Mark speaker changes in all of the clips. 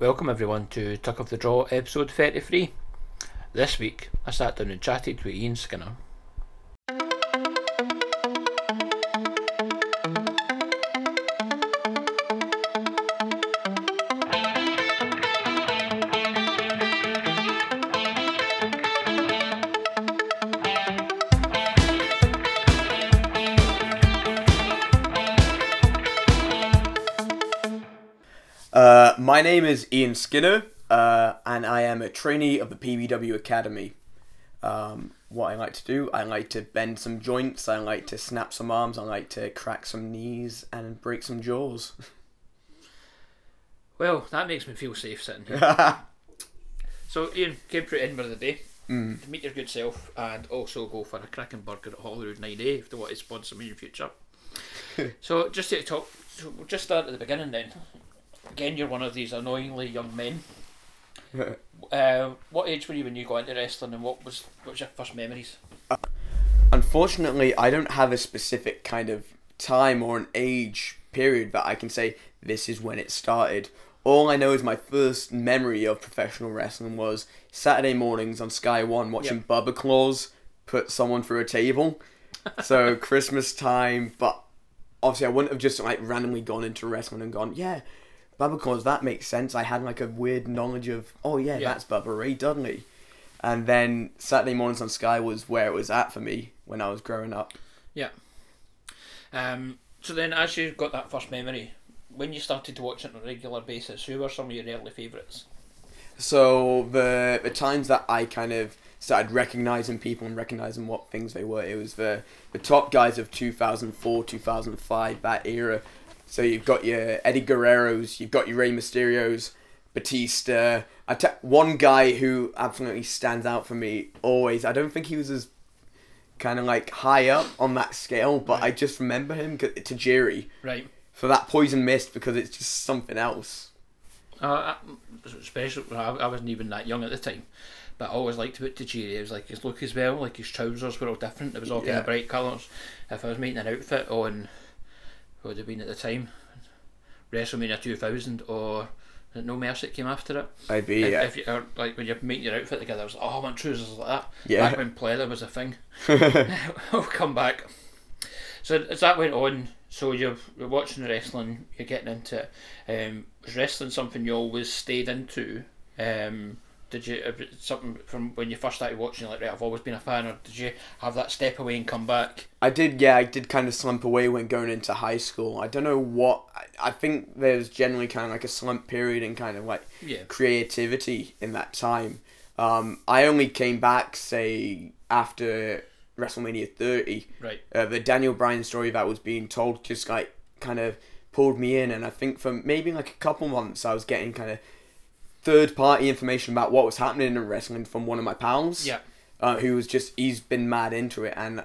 Speaker 1: Welcome everyone to Tuck of the Draw episode 33. This week I sat down and chatted with Ian Skinner.
Speaker 2: My name is Ian Skinner, uh, and I am a trainee of the PBW Academy. Um, what I like to do, I like to bend some joints, I like to snap some arms, I like to crack some knees and break some jaws.
Speaker 1: Well, that makes me feel safe sitting here. so Ian came through Edinburgh today
Speaker 2: Mm.
Speaker 1: to meet your good self and also go for a cracking burger at Holyrood 9A if they want to sponsor me in the future. so just to talk, so we'll just start at the beginning then. Again, you're one of these annoyingly young men. Uh, what age were you when you got into wrestling, and what was what was your first memories?
Speaker 2: Unfortunately, I don't have a specific kind of time or an age period that I can say this is when it started. All I know is my first memory of professional wrestling was Saturday mornings on Sky One watching Bubba Claus put someone through a table. So Christmas time, but obviously I wouldn't have just like randomly gone into wrestling and gone, yeah, Bubba Claus, that makes sense. I had like a weird knowledge of, oh yeah,
Speaker 1: Yeah.
Speaker 2: that's Bubba Ray Dudley. And then Saturday mornings on Sky was where it was at for me when I was growing up.
Speaker 1: Yeah. Um. So then, as you got that first memory, when you started to watch it on a regular basis, who were some of your early favourites?
Speaker 2: So the the times that I kind of started recognizing people and recognizing what things they were, it was the the top guys of 2004, 2005, that era. So you've got your Eddie Guerrero's, you've got your Rey Mysterio's, Batista. I te- one guy who absolutely stands out for me always. I don't think he was as kind of like high up on that scale, but I just remember him to Tajiri
Speaker 1: Right.
Speaker 2: for that poison mist because it's just something else.
Speaker 1: Uh, especially when I, I wasn't even that young at the time, but I always liked about Tajiri. It was like his look as well, like his trousers were all different. It was all kind
Speaker 2: Yeah.
Speaker 1: of bright colours. If I was making an outfit on, would have been at the time, WrestleMania 2000 or No Mercy that came after it.
Speaker 2: I'd be
Speaker 1: If,
Speaker 2: yeah.
Speaker 1: if you're like when you're making your outfit together, I was like, oh, I want trousers like that.
Speaker 2: Yeah.
Speaker 1: Back when pleather was a thing. I'll come back. So as that went on, so you're, you're watching wrestling, you're getting into it. Um, was wrestling something you always stayed into? Um, did you something from when you first started watching? Like, right, I've always been a fan, or did you have that step away and come back?
Speaker 2: I did, yeah, I did kind of slump away when going into high school. I don't know what. I, I think there's generally kind of like a slump period and kind of like
Speaker 1: Yeah.
Speaker 2: creativity in that time. Um, I only came back, say, after WrestleMania 30.
Speaker 1: Right.
Speaker 2: Uh, the Daniel Bryan story that was being told just like kind of pulled me in, and I think for maybe like a couple months, I was getting kind of third party information about what was happening in wrestling from one of my pals.
Speaker 1: Yeah.
Speaker 2: uh, who was just he's been mad into it and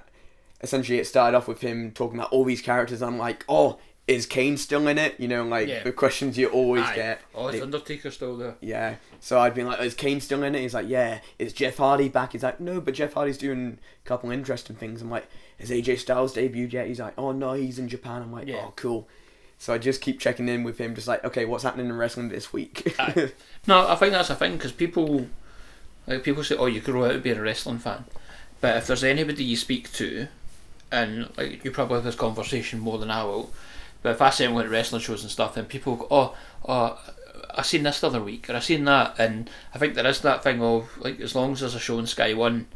Speaker 2: essentially it started off with him talking about all these characters. I'm like oh is kane still in it? You know like
Speaker 1: Yeah.
Speaker 2: the questions you always
Speaker 1: Aye.
Speaker 2: get.
Speaker 1: Oh, is Undertaker still there?
Speaker 2: yeah. So i'd been like is kane still in it? He's like yeah. Is jeff hardy back? He's like no but jeff hardy's doing a couple interesting things. I'm like is aj styles debuted yet? He's like oh no he's in japan. I'm like
Speaker 1: Yeah.
Speaker 2: oh cool so i just keep checking in with him just like okay what's happening in wrestling this week
Speaker 1: Aye. No, I think that's a thing because people, like people say, "Oh, you grow out of being a wrestling fan," but if there's anybody you speak to, and like you probably have this conversation more than I will, but if I say I'm going to wrestling shows and stuff, then people go, "Oh, oh, I seen this the other week," or I seen that, and I think there is that thing of like as long as there's a show on Sky One,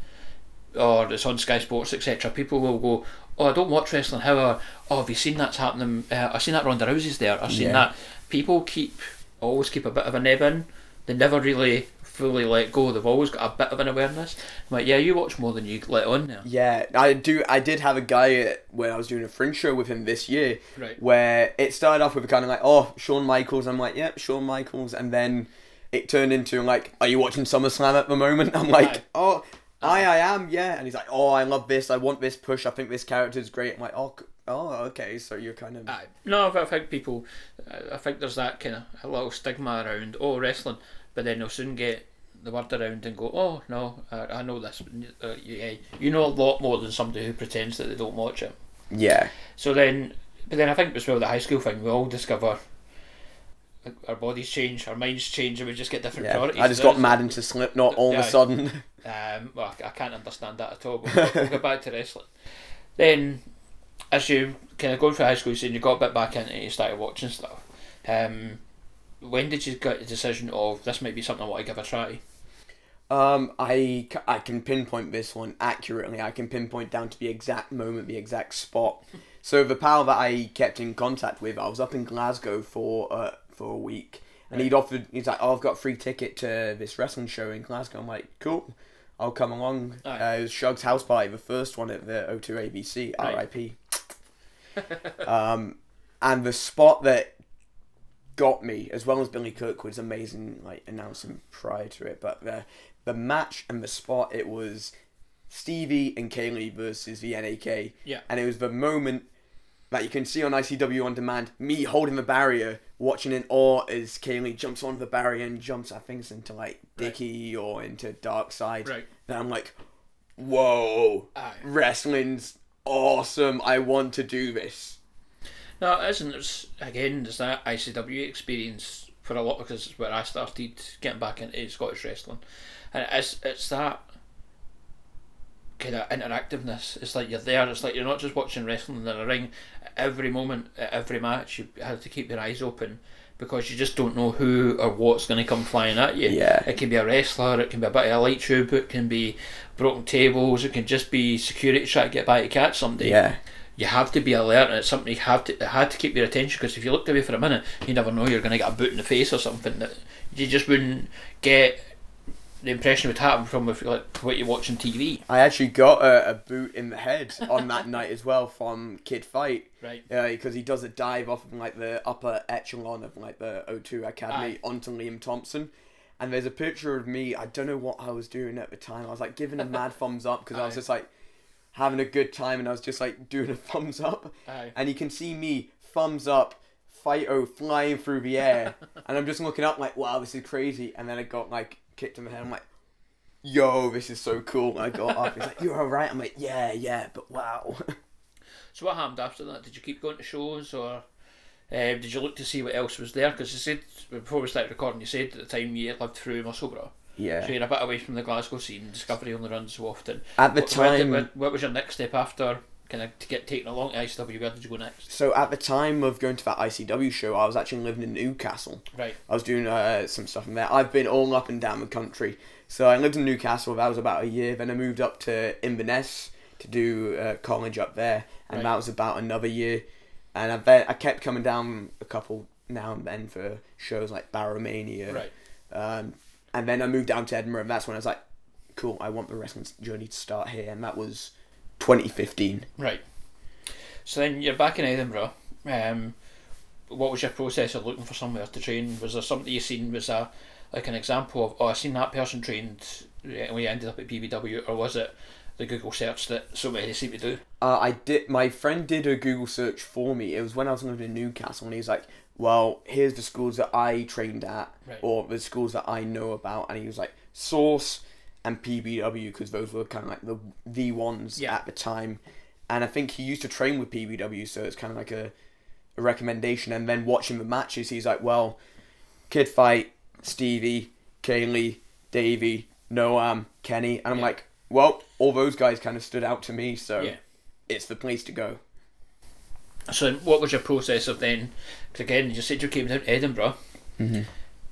Speaker 1: or it's on Sky Sports, etc., people will go. Oh, I don't watch wrestling. However, oh, have you seen that's happening? Uh, I've seen that Ronda Rousey's there. I've seen
Speaker 2: Yeah.
Speaker 1: that. People keep always keep a bit of a nib in. They never really fully let go. They've always got a bit of an awareness. I'm like, yeah, you watch more than you let on there.
Speaker 2: Yeah, I do. I did have a guy when I was doing a fringe show with him this year,
Speaker 1: Right.
Speaker 2: where it started off with a kind of like, oh, Shawn Michaels. I'm like, yep, Shawn Michaels, and then it turned into like, are you watching SummerSlam at the moment? I'm like, oh, I, I am, yeah. And he's like, oh, I love this. I want this push. I think this character's great. I'm like, oh, oh, okay. So you're kind of
Speaker 1: Aye. No, I think people, I think there's that kind of a little stigma around oh wrestling, but then they'll soon get the word around and go oh no, I, I know this. Uh, yeah, you know a lot more than somebody who pretends that they don't watch it.
Speaker 2: yeah,
Speaker 1: So then, but then I think as well the high school thing we all discover our bodies change, our minds change, and we just get different
Speaker 2: Yeah,
Speaker 1: priorities.
Speaker 2: I just got mad into Slipknot all of a sudden.
Speaker 1: Um, well, I can't understand that at all. But we'll, we'll go back to wrestling. Then, as you kind of going through high school, you said you got a bit back into it, you started watching stuff. Um, when did you get the decision of this might be something I want to give a try?
Speaker 2: Um, I, I can pinpoint this one accurately. I can pinpoint down to the exact moment, the exact spot. So the pal that I kept in contact with, I was up in Glasgow for uh, for a week, and he'd offered. He's like, "Oh, I've got a free ticket to this wrestling show in Glasgow." I'm like, "Cool, I'll come along."
Speaker 1: Aye.
Speaker 2: Uh, it was Shug's house party, the first one at the O2 ABC,
Speaker 1: Right.
Speaker 2: R.I.P. um, and the spot that got me, as well as Billy Kirkwood's amazing like announcing prior to it, but the the match and the spot it was Stevie and Kaylee versus the NAK,
Speaker 1: Yeah.
Speaker 2: and it was the moment that you can see on ICW on demand, me holding the barrier, watching in awe as Kaylee jumps onto the barrier and jumps, I think it's into like Dicky or into Dark Side.
Speaker 1: Right.
Speaker 2: Then I'm like, whoa,
Speaker 1: Aye.
Speaker 2: wrestling's awesome. I want to do this.
Speaker 1: No, it isn't. It's, again, there's that ICW experience for a lot because it's where I started getting back into Scottish wrestling, and it's it's that kind of interactiveness. It's like you're there. It's like you're not just watching wrestling in a ring. Every moment, every match, you have to keep your eyes open because you just don't know who or what's going to come flying at you.
Speaker 2: Yeah.
Speaker 1: It can be a wrestler. It can be a bit of a light tube. It can be broken tables. It can just be security trying to get by to catch somebody
Speaker 2: Yeah.
Speaker 1: you have to be alert and it's something you have to had to keep your attention because if you looked away for a minute you never know you're going to get a boot in the face or something that you just wouldn't get the impression would happen from if, like what you watch on TV
Speaker 2: I actually got a, a boot in the head on that night as well from Kid Fite.
Speaker 1: right
Speaker 2: because he does a dive off of like the upper echelon of like the O2 Academy
Speaker 1: Aye.
Speaker 2: onto Liam Thompson. And there's a picture of me. I don't know what I was doing at the time. I was like giving a mad thumbs up because I was just like having a good time and I was just like doing a thumbs up.
Speaker 1: Aye.
Speaker 2: And you can see me thumbs up, Fite flying through the air, and I'm just looking up like, wow, this is crazy. And then I got like kicked in the head. I'm like, yo, this is so cool. And I got up. He's like, you're alright. I'm like, yeah, yeah, but wow.
Speaker 1: so what happened after that did you keep going to shows or um, did you look to see what else was there because you said before we started recording you said at the time you lived through Musselburgh
Speaker 2: yeah.
Speaker 1: so you're a bit away from the Glasgow scene Discovery only runs so often
Speaker 2: At the
Speaker 1: what, did-
Speaker 2: time-
Speaker 1: what was your next step after kind of to get taken along to ICW where did you go next
Speaker 2: So at the time of going to that ICW show, I was actually living in Newcastle.
Speaker 1: right
Speaker 2: I was doing uh, some stuff in there. I've been all up and down the country. So I lived in Newcastle. That was about a year. Then I moved up to Inverness to do uh, college up there, and
Speaker 1: Right.
Speaker 2: that was about another year. And I then I kept coming down a couple now and then for shows like BarraMania.
Speaker 1: right
Speaker 2: Um, and then I moved down to Edinburgh, and that's when I was like, "Cool, I want the wrestling journey to start here." And that was 2015.
Speaker 1: Right. So then you're back in Edinburgh. Um, what was your process of looking for somewhere to train? Was there something you seen was a like an example of oh I seen that person trained and we ended up at PBW, or was it the Google search that so many seem to do?
Speaker 2: Uh, I did. My friend did a Google search for me. It was when I was living in Newcastle, and he's like, "Well, here's the schools that I trained at,
Speaker 1: Right.
Speaker 2: or the schools that I know about." And he was like, "Source and PBW," because those were kind of like the the ones
Speaker 1: Yeah.
Speaker 2: at the time. And I think he used to train with PBW, so it's kind of like a, a recommendation. And then watching the matches, he's like, "Well, Kid Fite, Stevie, Kaylee, Davey, Noam, Kenny," and I'm
Speaker 1: Yeah.
Speaker 2: like, "Well, all those guys kind of stood out to me, so."
Speaker 1: Yeah.
Speaker 2: it's the place to go.
Speaker 1: So what was your process of then? Because again, you said you came down to Edinburgh. Mm-hmm.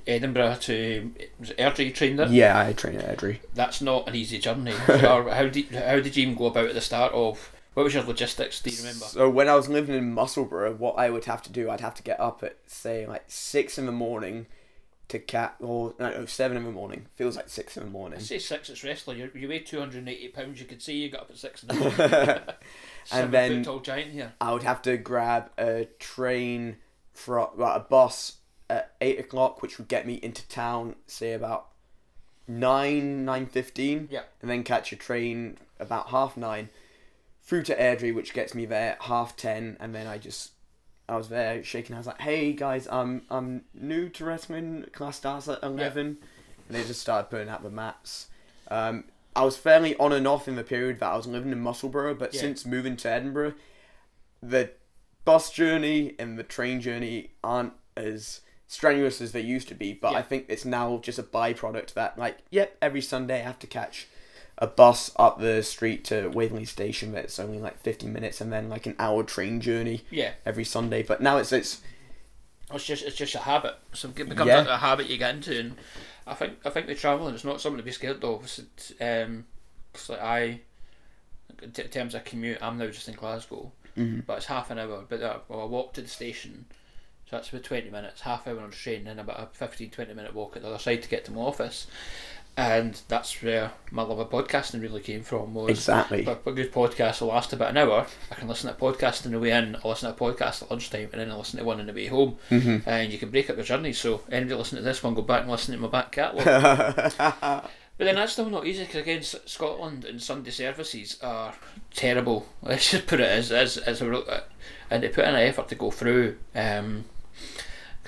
Speaker 1: Edinburgh to was it Airdrie you trained at?
Speaker 2: Yeah, I train at Airdrie.
Speaker 1: That's not an easy journey. or uh, how did how did you even go about at the start of? What was your logistics? Do you remember?
Speaker 2: So when I was living in Musselburgh, what I would have to do, I'd have to get up at say like six in the morning to cat or no, no seven in the morning. Feels like six in the morning.
Speaker 1: I say six, it's wrestling. You, you weigh 280 pounds. You could see you got up at six in the morning. Seven
Speaker 2: then-
Speaker 1: tall giant here.
Speaker 2: I would have to grab a train from well, a bus at eight o'clock, which would get me into town, say about nine nine fifteen.
Speaker 1: Yeah.
Speaker 2: and then catch a train about half nine through to Airdrie, which gets me there at half ten, and then I just I was there shaking. hands like, "Hey guys, I'm I'm new to wrestling. Class starts at 11. and they just started putting out the mats. Um, I was fairly on and off in the period that I was living in Musselburgh, but
Speaker 1: Yeah.
Speaker 2: since moving to Edinburgh, the bus journey and the train journey aren't as strenuous as they used to be. But
Speaker 1: Yeah.
Speaker 2: I think it's now just a byproduct that, like, yep, every Sunday I have to catch a bus up the street to Waverley Station that's only like 50 minutes and then like an hour train journey
Speaker 1: Yeah,
Speaker 2: every Sunday. But now it's it's
Speaker 1: it's just it's just a habit. So it becomes
Speaker 2: Yeah.
Speaker 1: a, a habit you get into, and I think I think the travelling is not something to be scared of. It's, it's, um, 'cause, like I, in terms of commute, I'm now just in Glasgow,
Speaker 2: Mhm.
Speaker 1: but it's half an hour. But uh, well, I walk to the station, so that's about twenty minutes, half hour on the train, and about a 15, 20 minute walk at the other side to get to my office. And that's where my love of podcasting really came from. Was
Speaker 2: exactly.
Speaker 1: But a good podcast will last about an hour. I can listen to a podcast on the way in, I listen to a podcast at lunchtime, and then I listen to one on the way home.
Speaker 2: Mhm.
Speaker 1: And you can break up your journey. So anybody listening to this one, go back and listen to my back catalogue. but then that's still not easy because again, Scotland and Sunday services are terrible. Let's just put it as as as a real- uh, and they put in an effort to go through. Um,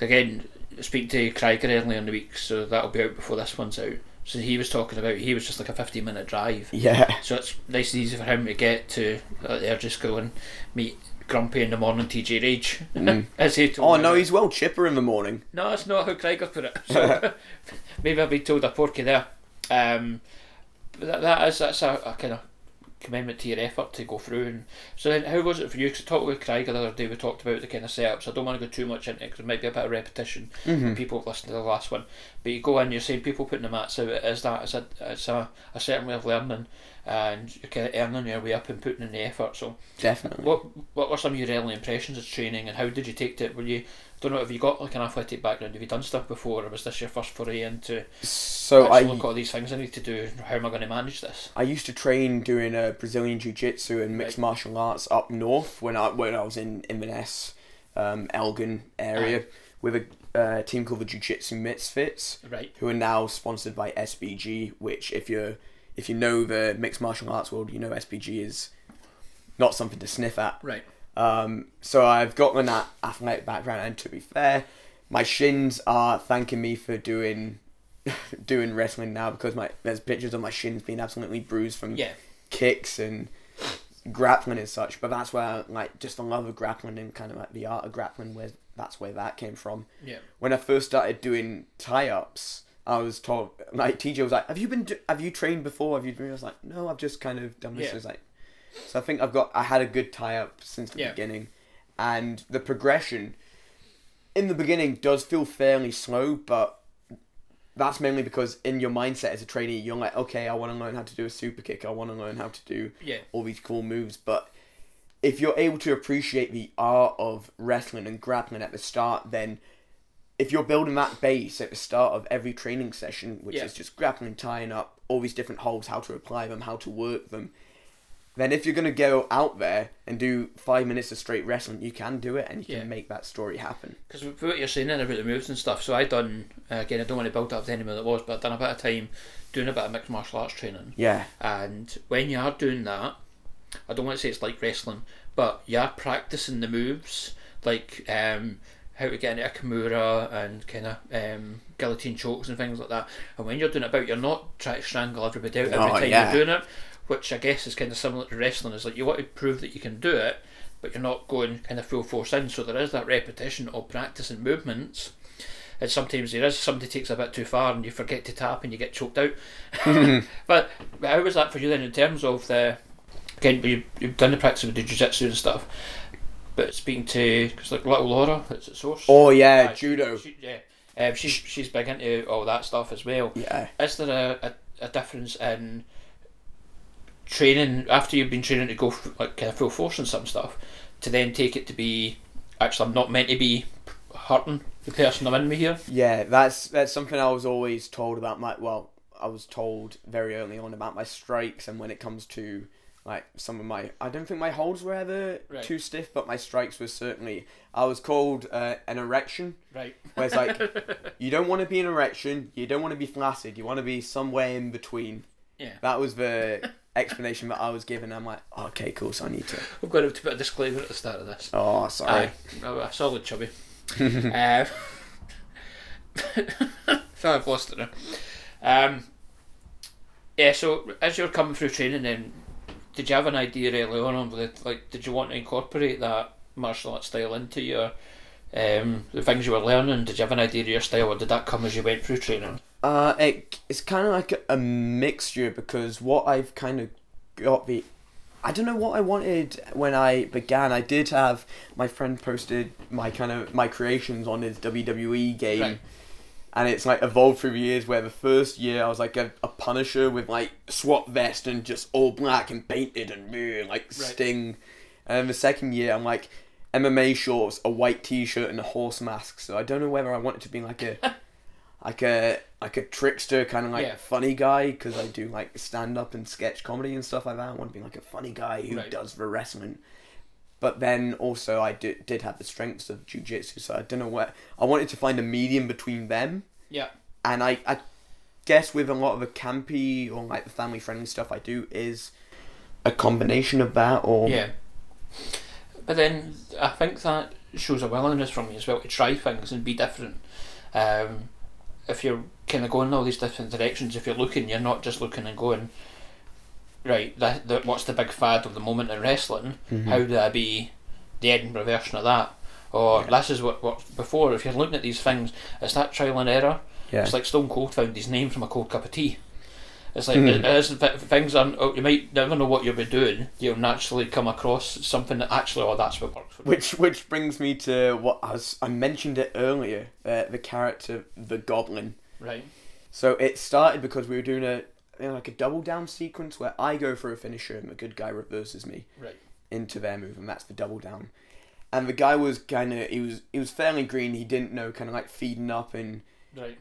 Speaker 1: again, speak to Krieger early in the week, so that'll be out before this one's out. So he was talking about he was just like a fifteen minute drive.
Speaker 2: yeah.
Speaker 1: So it's nice and easy for him to get to uh, there, just go and meet Grumpy in the morning, TJ Rage,
Speaker 2: Mm.
Speaker 1: as he told
Speaker 2: Oh no, he's well chipper in the morning.
Speaker 1: No, that's not how Krieger put it. So maybe I've been told a porky there. Um, that, that is that's a, a kind of commitment to your effort to go through. And so then, how was it for you? Because I talked with Craig the other day. We talked about the kind of setups. I don't want to go too much into it because it might be a bit of repetition.
Speaker 2: Mhm.
Speaker 1: People have listened to the last one, but you go in, you're saying people putting the mats out. Is that it's a it's a, a certain way of learning, and you're kind of earning your way up and putting in the effort. So
Speaker 2: Definitely.
Speaker 1: what what were some of your early impressions of training, and how did you take to it? Were you don't know have you got like an athletic background? Have you done stuff before, or was this your first foray into
Speaker 2: So I
Speaker 1: look at all these things I need to do? How am I going to manage this?
Speaker 2: I used to train doing uh, Brazilian Jiu Jitsu and mixed
Speaker 1: Right.
Speaker 2: martial arts up north when I when I was in Inverness, um, Elgin area with a uh, team called the Jiu Jitsu Misfits,
Speaker 1: Right.
Speaker 2: who are now sponsored by SBG. Which, if you if you know the mixed martial arts world, you know SBG is not something to sniff at.
Speaker 1: Right.
Speaker 2: Um, so I've gotten that athletic background, and to be fair, my shins are thanking me for doing doing wrestling now because my there's pictures of my shins being absolutely bruised from
Speaker 1: Yeah.
Speaker 2: kicks and grappling and such. But that's where like just the love of grappling and kind of like the art of grappling, where that's where that came from.
Speaker 1: Yeah.
Speaker 2: When I first started doing tie ups. I was told, my teacher was like, "Have you been? Do- have you trained before? Have you?" Been? I was like, "No, I've just kind of done this."
Speaker 1: Yeah.
Speaker 2: It's like, so I think I've got, I had a good tie up since the
Speaker 1: Yeah.
Speaker 2: beginning, and the progression in the beginning does feel fairly slow, but that's mainly because in your mindset as a trainee, you're like, okay, I want to learn how to do a super kick, I want to learn how to do
Speaker 1: Yeah.
Speaker 2: all these cool moves, but if you're able to appreciate the art of wrestling and grappling at the start, then if you're building that base at the start of every training session, which
Speaker 1: Yeah.
Speaker 2: is just grappling, tying up all these different holds, how to apply them, how to work them, then if you're gonna go out there and do five minutes of straight wrestling, you can do it and you
Speaker 1: Yeah.
Speaker 2: can make that story happen.
Speaker 1: Because what you're saying then about the moves and stuff, so I done uh, again. I don't want to build up to anyone that was, but I've done a bit of time doing a bit of mixed martial arts training.
Speaker 2: Yeah,
Speaker 1: And when you are doing that, I don't want to say it's like wrestling, but you are practicing the moves, like um, how to get into a kimura and kind of um, guillotine chokes and things like that. And when you're doing it about, you're not trying to strangle everybody out every
Speaker 2: Oh,
Speaker 1: time
Speaker 2: yeah.
Speaker 1: you're doing it, which I guess is kind of similar to wrestling. Is like you want to prove that you can do it, but you're not going kind of full force in. So there is that repetition of practice and movements. And sometimes there is somebody takes a bit too far and you forget to tap and you get choked out. but how was that for you then in terms of the again you've done the practice with the jiu-jitsu and stuff but speaking to because like little Laura that's at source
Speaker 2: Oh yeah,
Speaker 1: Uh,
Speaker 2: judo.
Speaker 1: she, yeah um, she's she's big into all that stuff as well
Speaker 2: Yeah.
Speaker 1: is there a, a, a difference in training after you've been training to go f- like kind of full force and some stuff to then take it to be actually I'm not meant to be hurting the person I'm in me here
Speaker 2: Yeah, that's that's something I was always told about my well, I was told very early on about my strikes and when it comes to like some of my I don't think my holds were ever
Speaker 1: Right.
Speaker 2: too stiff, but my strikes were certainly I was called uh, an erection,
Speaker 1: right
Speaker 2: where it's like you don't want to be an erection, you don't want to be flaccid, you want to be somewhere in between.
Speaker 1: yeah
Speaker 2: That was the explanation that I was given. I'm like, okay, cool, so I need to.
Speaker 1: we've got to put a disclaimer at the start of this
Speaker 2: Oh, sorry.
Speaker 1: Aye, oh, a solid chubby. um, so I've lost it now. Um, yeah, so as you're coming through training, then did you have an idea early on the, like, did you want to incorporate that martial art style into your Um, the things you were learning, did you have an idea of your style, or did that come as you went through training?
Speaker 2: Uh, it, it's kind of like a, a mixture because what I've kind of got the. I don't know what I wanted when I began. I did have my friend posted my kind of my creations on his WWE game,
Speaker 1: Right.
Speaker 2: And it's like evolved through the years. Where the first year I was like a, a Punisher with like SWAT vest and just all black and painted and meh, like
Speaker 1: Right.
Speaker 2: Sting, and then the second year I'm like MMA shorts, a white T-shirt, and a horse mask. So I don't know whether I want it to be like a like a like a trickster kind of like
Speaker 1: Yeah.
Speaker 2: funny guy because I do like stand up and sketch comedy and stuff like that. I want to be like a funny guy who
Speaker 1: Right.
Speaker 2: does the wrestling. But then also I did did have the strengths of jujitsu, so I don't know where I wanted to find a medium between them.
Speaker 1: Yeah.
Speaker 2: And I I guess with a lot of the campy or like the family friendly stuff I do is a combination of that or
Speaker 1: Yeah. But then I think that shows a willingness from you as well to try things and be different. Um, if you're kind of going all these different directions, if you're looking, you're not just looking and going, right, that, that what's the big fad of the moment in wrestling?
Speaker 2: Mhm.
Speaker 1: How do I be the Edinburgh version of that? Or
Speaker 2: Yeah.
Speaker 1: this is what, what before, if you're looking at these things, it's that trial and error.
Speaker 2: yeah.
Speaker 1: It's like Stone Cold found his name from a cold cup of tea. It's like th- things are. oh, You might never know what you'll be doing. You'll naturally come across something that actually, oh, that's what works.
Speaker 2: Which which brings me to what I was I mentioned it earlier, uh, the character the Goblin.
Speaker 1: Right.
Speaker 2: So it started because we were doing a you know, like a double down sequence where I go for a finisher and the good guy reverses me
Speaker 1: Right.
Speaker 2: into their move, and that's the double down. And the guy was kind of he was he was fairly green. He didn't know kind of like feeding up and
Speaker 1: Right.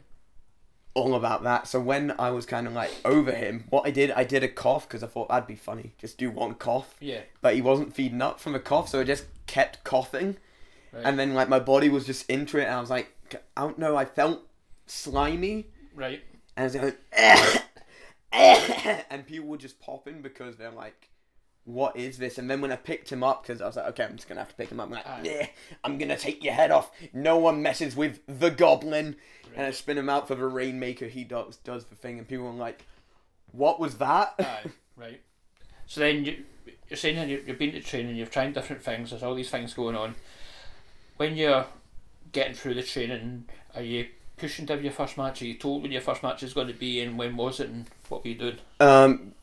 Speaker 2: all about that. So when I was kind of like over him, what I did I did a cough because I thought that'd be funny. Just do one cough,
Speaker 1: Yeah.
Speaker 2: but he wasn't feeding up from the cough, so I just kept coughing.
Speaker 1: Right.
Speaker 2: And then like my body was just into it, and I was like, I don't know, I felt slimy,
Speaker 1: right.
Speaker 2: and I was like, and people were just popping because they're like, what is this? And then when I picked him up, because I was like, okay, I'm just gonna have to pick him up. I'm like, yeah, I'm gonna take your head off. No one messes with the goblin, and I spin him out for the rainmaker. He does does the thing, and people were like, what was that?
Speaker 1: Aye. Right. So then you, you're saying that you- you've been to training, you've tried different things. There's all these things going on. When you're getting through the training, are you pushing to have your first match? Are you told when your first match is going to be, and when was it, and what were you doing?
Speaker 2: Um,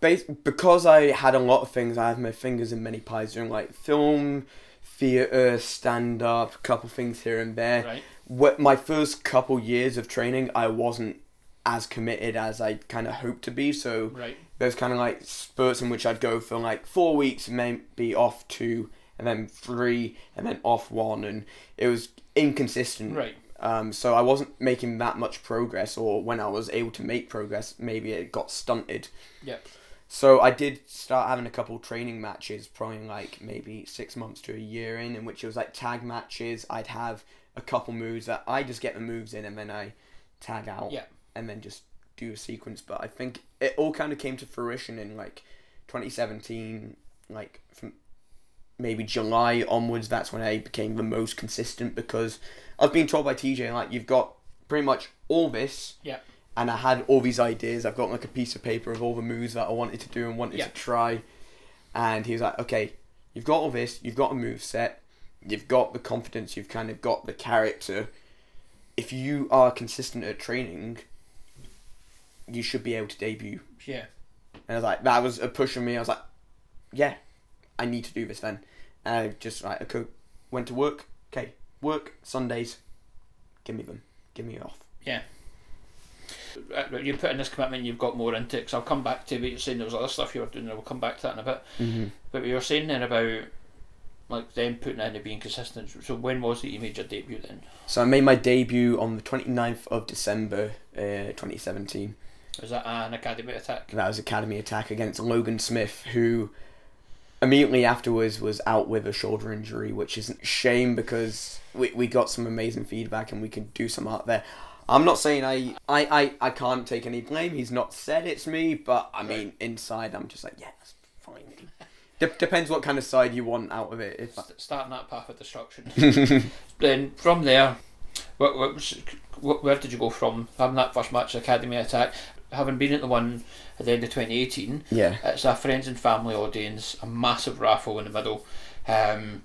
Speaker 2: bas- because I had a lot of things, I had my fingers in many pies doing like film, theatre, stand up, a couple things here and there.
Speaker 1: Right.
Speaker 2: What my first couple years of training, I wasn't as committed as I kind of hoped to be. So
Speaker 1: Right.
Speaker 2: there's kind of like spurts in which I'd go for like four weeks, maybe off two, and then three, and then off one, and it was inconsistent.
Speaker 1: Right.
Speaker 2: Um, so I wasn't making that much progress, or when I was able to make progress, maybe it got stunted.
Speaker 1: Yep.
Speaker 2: So I did start having a couple training matches, probably like maybe six months to a year in, in which it was like tag matches. I'd have a couple moves that I just get the moves in, and then I tag out,
Speaker 1: Yeah.
Speaker 2: and then just do a sequence. But I think it all kind of came to fruition in like 2017, like from maybe July onwards. That's when I became the most consistent because I've been told by TJ like you've got pretty much all this
Speaker 1: Yeah.
Speaker 2: and I had all these ideas. I've got like a piece of paper of all the moves that I wanted to do and wanted
Speaker 1: Yeah.
Speaker 2: to try. And he was like, okay, you've got all this, you've got a move set, you've got the confidence, you've kind of got the character. If you are consistent at training, you should be able to debut.
Speaker 1: Yeah.
Speaker 2: And I was like, that was a push on me. I was like, yeah, I need to do this then. And I just like, okay, went to work. Okay, work Sundays. Give me them. Give me off.
Speaker 1: Yeah. Uh, You put in this commitment, you've got more into it. Because I'll come back to what you're saying. There was other stuff you were doing. and We'll come back to that in a bit.
Speaker 2: Mm-hmm.
Speaker 1: But you were saying then about like them putting in and being consistent. So when was it you made your debut then?
Speaker 2: So I made my debut on the 29th of December, uh, 2017.
Speaker 1: Was that an academy attack?
Speaker 2: That was Academy Attack against Logan Smith, who immediately afterwards was out with a shoulder injury, which is a shame because we, we got some amazing feedback and we can do some art there. I'm not saying I, I, I, I can't take any blame. He's not said it's me, but I mean, inside I'm just like, yeah, that's fine. De- depends what kind of side you want out of it. If
Speaker 1: St- starting that path of destruction. then from there, what, what, where did you go from having that first match, Academy Attack, having been at the one at the end of 2018?
Speaker 2: yeah,
Speaker 1: It's a friends and family audience, a massive raffle in the middle. Um,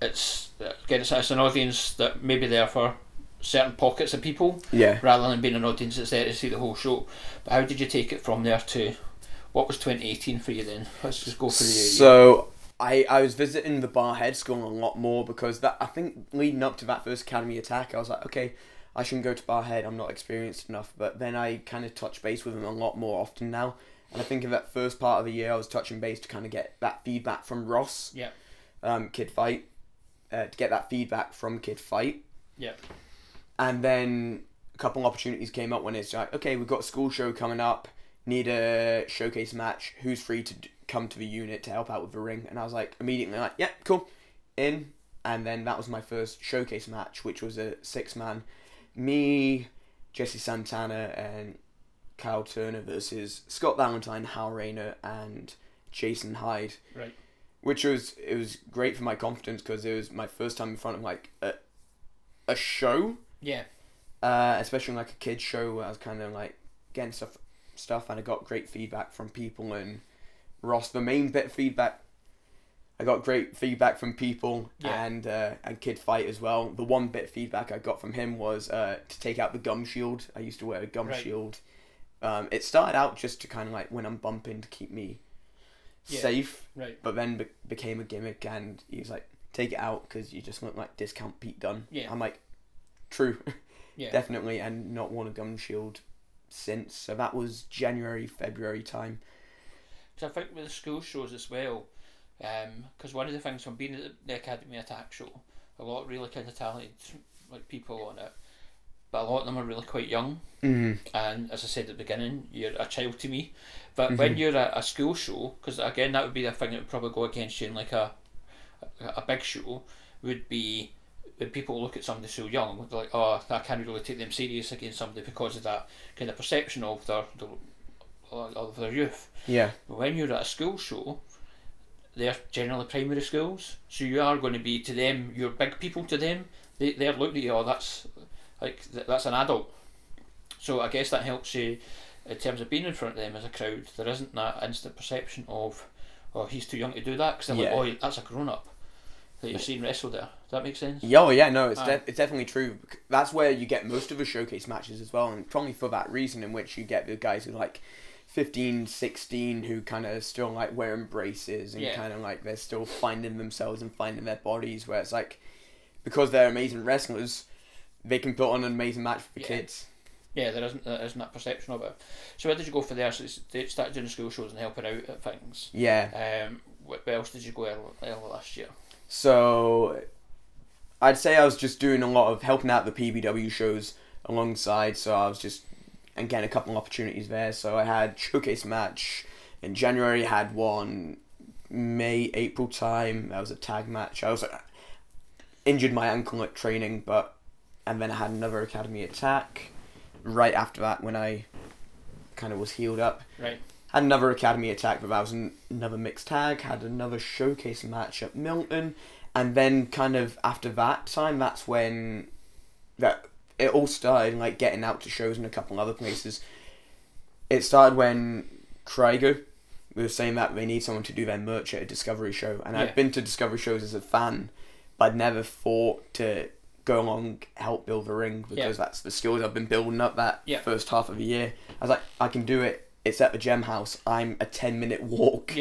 Speaker 1: it's again it's, it's an audience that maybe there for certain pockets of people
Speaker 2: Yeah.
Speaker 1: rather than being an audience that's there to see the whole show. But how did you take it from there to what was 2018 for you then? Let's just go for the
Speaker 2: So I I was visiting the Barrhead School a lot more because that I think leading up to that first Academy attack, I was like, okay, I shouldn't go to Barrhead. I'm not experienced enough. But then I kind of touch base with him a lot more often now. And I think in that first part of the year, I was touching base to kind of get that feedback from Ross,
Speaker 1: yeah,
Speaker 2: um, Kid Fite, uh, to get that feedback from Kid Fite.
Speaker 1: yeah,
Speaker 2: And then a couple of opportunities came up when it's like, okay, we've got a school show coming up, need a showcase match. Who's free to d- come to the unit to help out with the ring? And I was like, immediately like, yeah, cool, in. And then that was my first showcase match, which was a six man, me, Jesse Santana, and Kyle Turner versus Scott Valentine, Hal Rayner, and Jason Hyde.
Speaker 1: Right,
Speaker 2: which was it was great for my confidence because it was my first time in front of like a, a show.
Speaker 1: Yeah,
Speaker 2: uh, especially like a kids show where I was kind of like getting stuff stuff and I got great feedback from people and Ross the main bit of feedback I got great feedback from people
Speaker 1: Yeah.
Speaker 2: and uh, and Kid Fite as well. The one bit of feedback I got from him was uh, to take out the gum shield. I used to wear a gum
Speaker 1: Right.
Speaker 2: shield. Um, it started out just to kind of like when I'm bumping to keep me
Speaker 1: Yeah.
Speaker 2: safe,
Speaker 1: right,
Speaker 2: but then be- became a gimmick and he was like take it out because you just look like discount Pete Dunne.
Speaker 1: Yeah.
Speaker 2: I'm like true
Speaker 1: yeah,
Speaker 2: definitely and not worn a gum shield since so that was january february time
Speaker 1: 'Cause I think with the school shows as well, because one of the things from being at the- Academy Attack show, a lot of really kind of talented like people on it, but a lot of them are really quite young.
Speaker 2: mm.
Speaker 1: And as I said at the beginning, you're a child to me. But when you're at a school show, because again that would be the thing that would probably go against you in like a a, a big show, would be when people look at somebody so young, they're like, oh, I can't really take them serious against somebody because of that kind of perception of their, their of their youth.
Speaker 2: yeah
Speaker 1: But when you're at a school show, they're generally primary schools, so you are going to be to them, you're big people to them. They they're looking at you, oh, that's like th- that's an adult. So I guess that helps you in terms of being in front of them as a crowd. There isn't that instant perception of, oh, he's too young to do that, because they're
Speaker 2: Yeah.
Speaker 1: like, oh, that's a grown up that you've seen wrestle there. Does that make sense?
Speaker 2: yeah oh yeah no it's, de- it's definitely true that's where you get most of the showcase matches as well and probably for that reason in which you get the guys who like 15 16 who kind of still like wearing braces and
Speaker 1: Yeah.
Speaker 2: kind of like they're still finding themselves and finding their bodies where it's like because they're amazing wrestlers they can put on an amazing match for the
Speaker 1: Yeah.
Speaker 2: kids
Speaker 1: Yeah, there isn't there isn't that perception of it. So where did you go for there? So they started doing school shows and helping out at things.
Speaker 2: yeah
Speaker 1: Um, wh- where else did you go early, early last year?
Speaker 2: So I'd say I was just doing a lot of helping out the PBW shows alongside. So I was just and getting a couple of opportunities there. So I had showcase match in January. Had one May April time. That was a tag match. I was uh, injured my ankle at training, but and then I had another academy attack right after that when I kind of was healed up
Speaker 1: Right.
Speaker 2: had another academy attack, but that was an, another mixed tag. Had another showcase match at Milton, and then kind of after that time, that's when that it all started. Like getting out to shows in a couple other places. It started when Krieger was saying that they need someone to do their merch at a Discovery show, and
Speaker 1: Yeah.
Speaker 2: I'd been to Discovery shows as a fan, but I'd never thought to go along help build the ring because
Speaker 1: Yeah.
Speaker 2: that's the skills I've been building up that
Speaker 1: Yeah.
Speaker 2: first half of the year. I was like, I can do it. It's at the Gem House. I'm a ten minute walk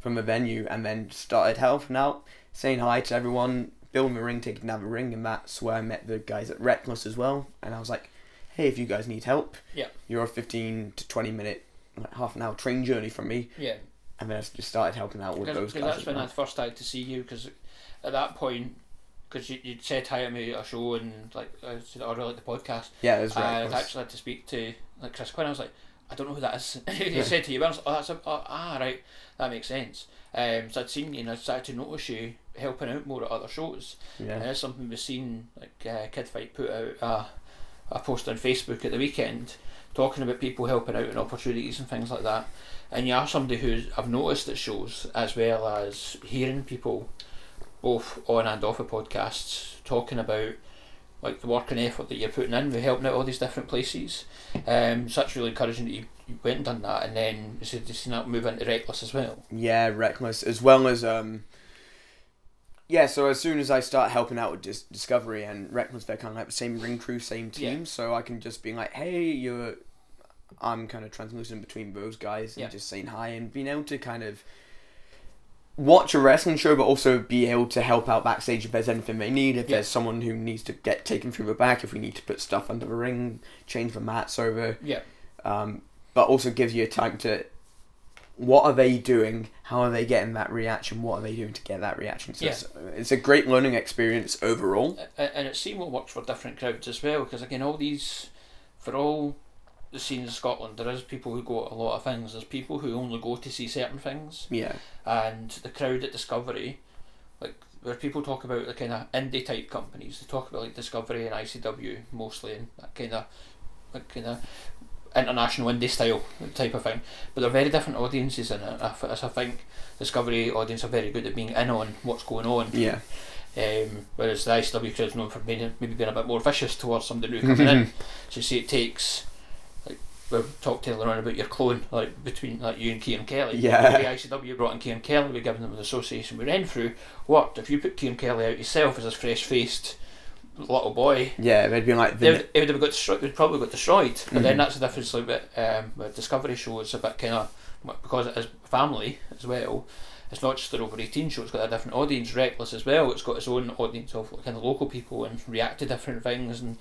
Speaker 2: from the venue, and then started helping out, saying hi to everyone, building the ring, taking down the ring, and that's where I met the guys at Reckless as well. And I was like, hey, if you guys need help,
Speaker 1: Yeah.
Speaker 2: you're a fifteen to twenty minute, like half an hour train journey from me,
Speaker 1: Yeah.
Speaker 2: and then I just started helping out with those guys.
Speaker 1: that's when. I first started to see you. Because at that point, because you you'd said hi to me at a show and like I said, or like the podcast,
Speaker 2: Yeah, was
Speaker 1: and I actually had to speak to like Chris Quinn. I was like, I don't know who that is. he said to you, I was like, oh, that's a, oh, ah right, that makes sense. Um, so I'd seen you and I started to notice you helping out more at other shows. And
Speaker 2: yeah,
Speaker 1: that's something we've seen, like uh, Kid Fite put out a, a post on Facebook at the weekend talking about people helping out and opportunities and things like that. And you are somebody who I've noticed at shows as well as hearing people both on and off of podcasts talking about like the work and effort that you're putting in with helping out all these different places. Um, so that's really encouraging that you, you went and done that and then you said you've seen that move into Reckless as well.
Speaker 2: yeah, Reckless as well as um. Yeah, so as soon as I start helping out with Dis- Discovery and Reckless, they're kind of like the same ring crew, same team.
Speaker 1: Yeah.
Speaker 2: So I can just be like, hey, you're. I'm kind of translucent between those guys and
Speaker 1: Yeah.
Speaker 2: just saying hi and being able to kind of watch a wrestling show, but also be able to help out backstage if there's anything they need. If
Speaker 1: Yeah.
Speaker 2: there's someone who needs to get taken through the back, if we need to put stuff under the ring, change the mats over.
Speaker 1: Yeah.
Speaker 2: Um, but also gives you a time to. What are they doing? How are they getting that reaction? What are they doing to get that reaction? So
Speaker 1: Yeah.
Speaker 2: it's, it's a great learning experience overall.
Speaker 1: And it seems what works for different crowds as well because again all these for all the scenes in Scotland there is people who go to a lot of things there's people who only go to see certain things
Speaker 2: Yeah.
Speaker 1: and the crowd at Discovery like where people talk about the kind of indie type companies they talk about like Discovery and ICW mostly and that kind of like kind of international indie style type of thing but they're very different audiences in it I, I think Discovery audience are very good at being in on what's going on
Speaker 2: Yeah.
Speaker 1: um, whereas the ICW crowd's known for being, maybe being a bit more vicious towards somebody new coming in. So you see, it takes like we've talked earlier on about your clone, like between like you and Kieran Kelly.
Speaker 2: Yeah.
Speaker 1: The ICW brought in Kieran Kelly, we given them an association with Renfrew. What if you put Kieran Kelly out yourself as a fresh faced little boy?
Speaker 2: Yeah, they'd be like,
Speaker 1: They
Speaker 2: the,
Speaker 1: would, it would have got destroyed. Would probably got destroyed. But then
Speaker 2: Mhm.
Speaker 1: that's the difference. Like with, um, with Discovery show, it's a bit kind of because it is family as well. It's not just an over eighteen show. It's got a different audience. Reckless as well. It's got its own audience of kind of local people and react to different things and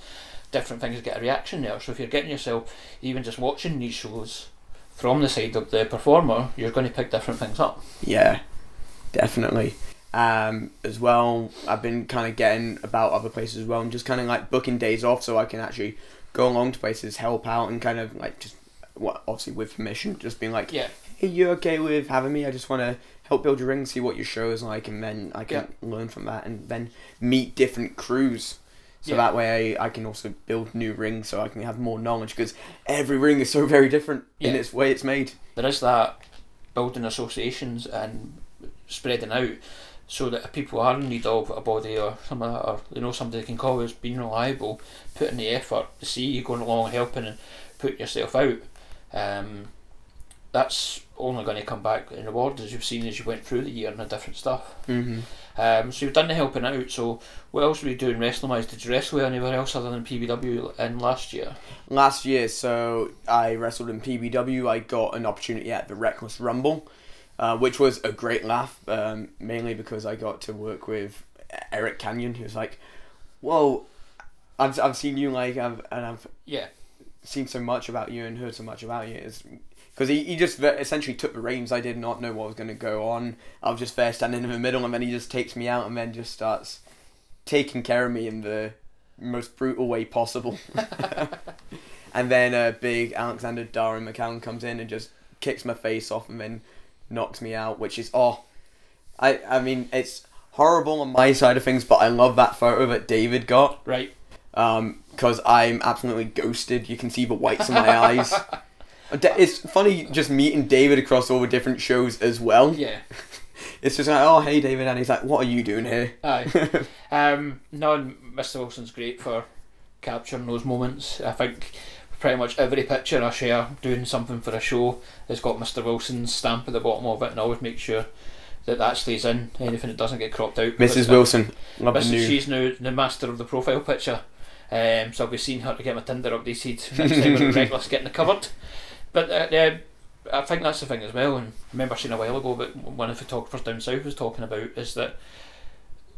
Speaker 1: different things get a reaction there. So if you're getting yourself even just watching these shows from the side of the performer, you're going to pick different things up.
Speaker 2: yeah, definitely. Um, as well, I've been kind of getting about other places as well and just kind of like booking days off so I can actually go along to places, help out, and kind of like just, what obviously with permission, just being like,
Speaker 1: Yeah,
Speaker 2: hey, you okay with having me? I just want to help build your ring, see what your show is like, and then I can learn from that and then meet different crews. So
Speaker 1: Yeah.
Speaker 2: that way I, I can also build new rings so I can have more knowledge because every ring is so very different in its way it's made.
Speaker 1: there is that building associations and spreading out so that if people are in need of a body or something like that, or they know somebody they can call who's being reliable, putting the effort to see you going along helping and putting yourself out, um, that's only going to come back in reward as you've seen as you went through the year and the different stuff.
Speaker 2: Mm-hmm.
Speaker 1: Um, so you've done the helping out. So what else were you doing wrestling wise? Did you wrestle anywhere else other than PBW in last year?
Speaker 2: Last year, so I wrestled in PBW. I got an opportunity at the Reckless Rumble, uh, which was a great laugh, um, mainly because I got to work with Eric Canyon, who's like, "Whoa, I've, I've seen you like, I've, and I've
Speaker 1: Yeah,
Speaker 2: seen so much about you and heard so much about you." Because he, he just essentially took the reins. I did not know what was going to go on. I was just there standing in the middle, and then he just takes me out and then just starts taking care of me in the most brutal way possible. and then a big Alexander Darren McCown comes in and just kicks my face off and then knocks me out, which is oh, I I mean it's horrible on my side of things, but I love that photo that David got
Speaker 1: right.
Speaker 2: um because I'm absolutely ghosted. You can see the whites in my eyes. It's funny just meeting David across all the different shows as well.
Speaker 1: Yeah.
Speaker 2: It's just like, oh hey David, and he's like, what are you doing here?
Speaker 1: Aye. um, no, Mr. Wilson's great for capturing those moments. I think pretty much every picture I share doing something for a show has got Mr. Wilson's stamp at the bottom of it, and I always make sure that that stays in. Anything that doesn't get cropped out.
Speaker 2: Mrs.
Speaker 1: that-
Speaker 2: Wilson, love
Speaker 1: Mrs.
Speaker 2: new.
Speaker 1: She's now the master of the profile picture. Um, so I'll be seeing her to get my Tinder updated next time when Reckless getting the covered. But uh, uh, I think that's the thing as well. And I remember seeing a while ago, but one of the photographers down south was talking about is that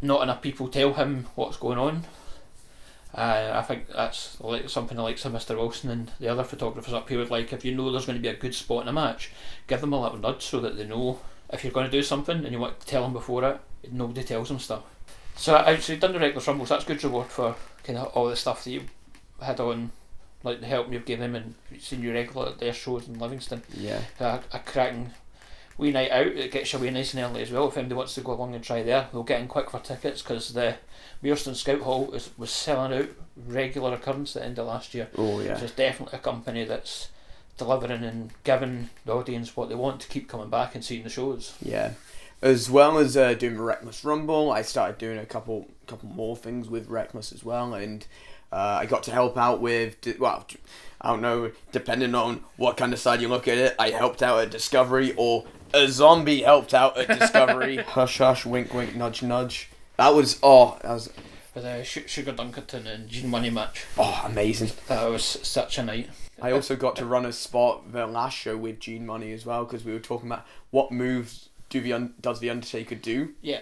Speaker 1: not enough people tell him what's going on. Uh, I think that's like something like Sir Mr. Wilson and the other photographers up here would like. If you know there's going to be a good spot in a match, give them a little nudge so that they know if you're going to do something and you want to tell them before it. Nobody tells them stuff. So you've done the Reckless Rumbles. That's good reward for kind of all the stuff that you had on, like the help you've given them and seen you regular at their shows in Livingston.
Speaker 2: Yeah.
Speaker 1: A, a cracking wee night out. It gets you away nice and early as well. If anybody wants to go along and try there, they'll get in quick for tickets because the Murieston Scout Hall is, was selling out regular occurrence at the end of last year.
Speaker 2: Oh yeah.
Speaker 1: So it's definitely a company that's delivering and giving the audience what they want to keep coming back and seeing the shows.
Speaker 2: Yeah. As well as uh, doing the Reckless Rumble, I started doing a couple couple more things with Reckless as well, and uh, I got to help out with well, I don't know, depending on what kind of side you look at it. I helped out at Discovery, or a zombie helped out at Discovery. hush, hush, wink, wink, nudge, nudge. That was oh, that was
Speaker 1: with uh, Sugar Dunkerton and Gene Money match.
Speaker 2: oh amazing.
Speaker 1: That was such a night.
Speaker 2: I also got to run a spot the last show with Gene Money as well because we were talking about what moves do the un- does the Undertaker do.
Speaker 1: Yeah.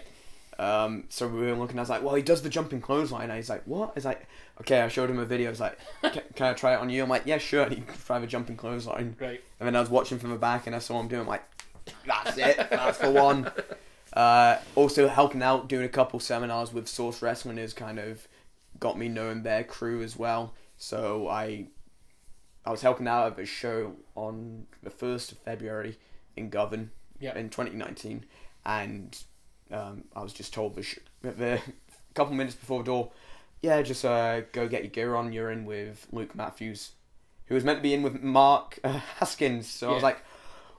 Speaker 2: Um, so we were looking. I was like, well, he does the jumping clothesline. And he's like, what? He's like, okay. I showed him a video. I was like, can, can I try it on you? I'm like, yeah, sure. And he tried the jumping clothesline.
Speaker 1: Right.
Speaker 2: And then I was watching from the back and I saw him doing. I'm like, that's it. That's the one. Uh, also helping out, doing a couple seminars with Source Wrestling has kind of got me knowing their crew as well. So I, I was helping out at a show on the first of February in Govan
Speaker 1: Yeah.
Speaker 2: in 2019, and um, I was just told the, sh- the couple minutes before the door, yeah, just uh, go get your gear on. You're in with Luke Matthews, who was meant to be in with Mark uh, Haskins. So I was like,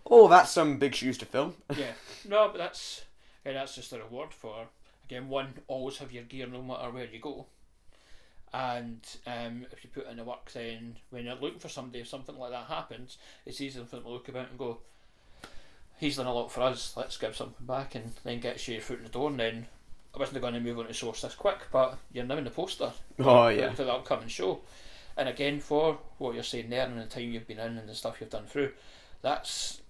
Speaker 2: oh, that's some big shoes to fill.
Speaker 1: yeah. No, but that's yeah, that's just a reward for again one always have your gear no matter where you go. And um, if you put in the work, then when you're looking for somebody, if something like that happens, it's easy for them to look about and go, "He's done a lot for us. Let's give something back," and then get your foot in the door. And then I wasn't going to move on to source this quick, but you're now in the poster.
Speaker 2: Oh yeah,
Speaker 1: for the upcoming show. And again, for what you're saying there and the time you've been in and the stuff you've done through, that's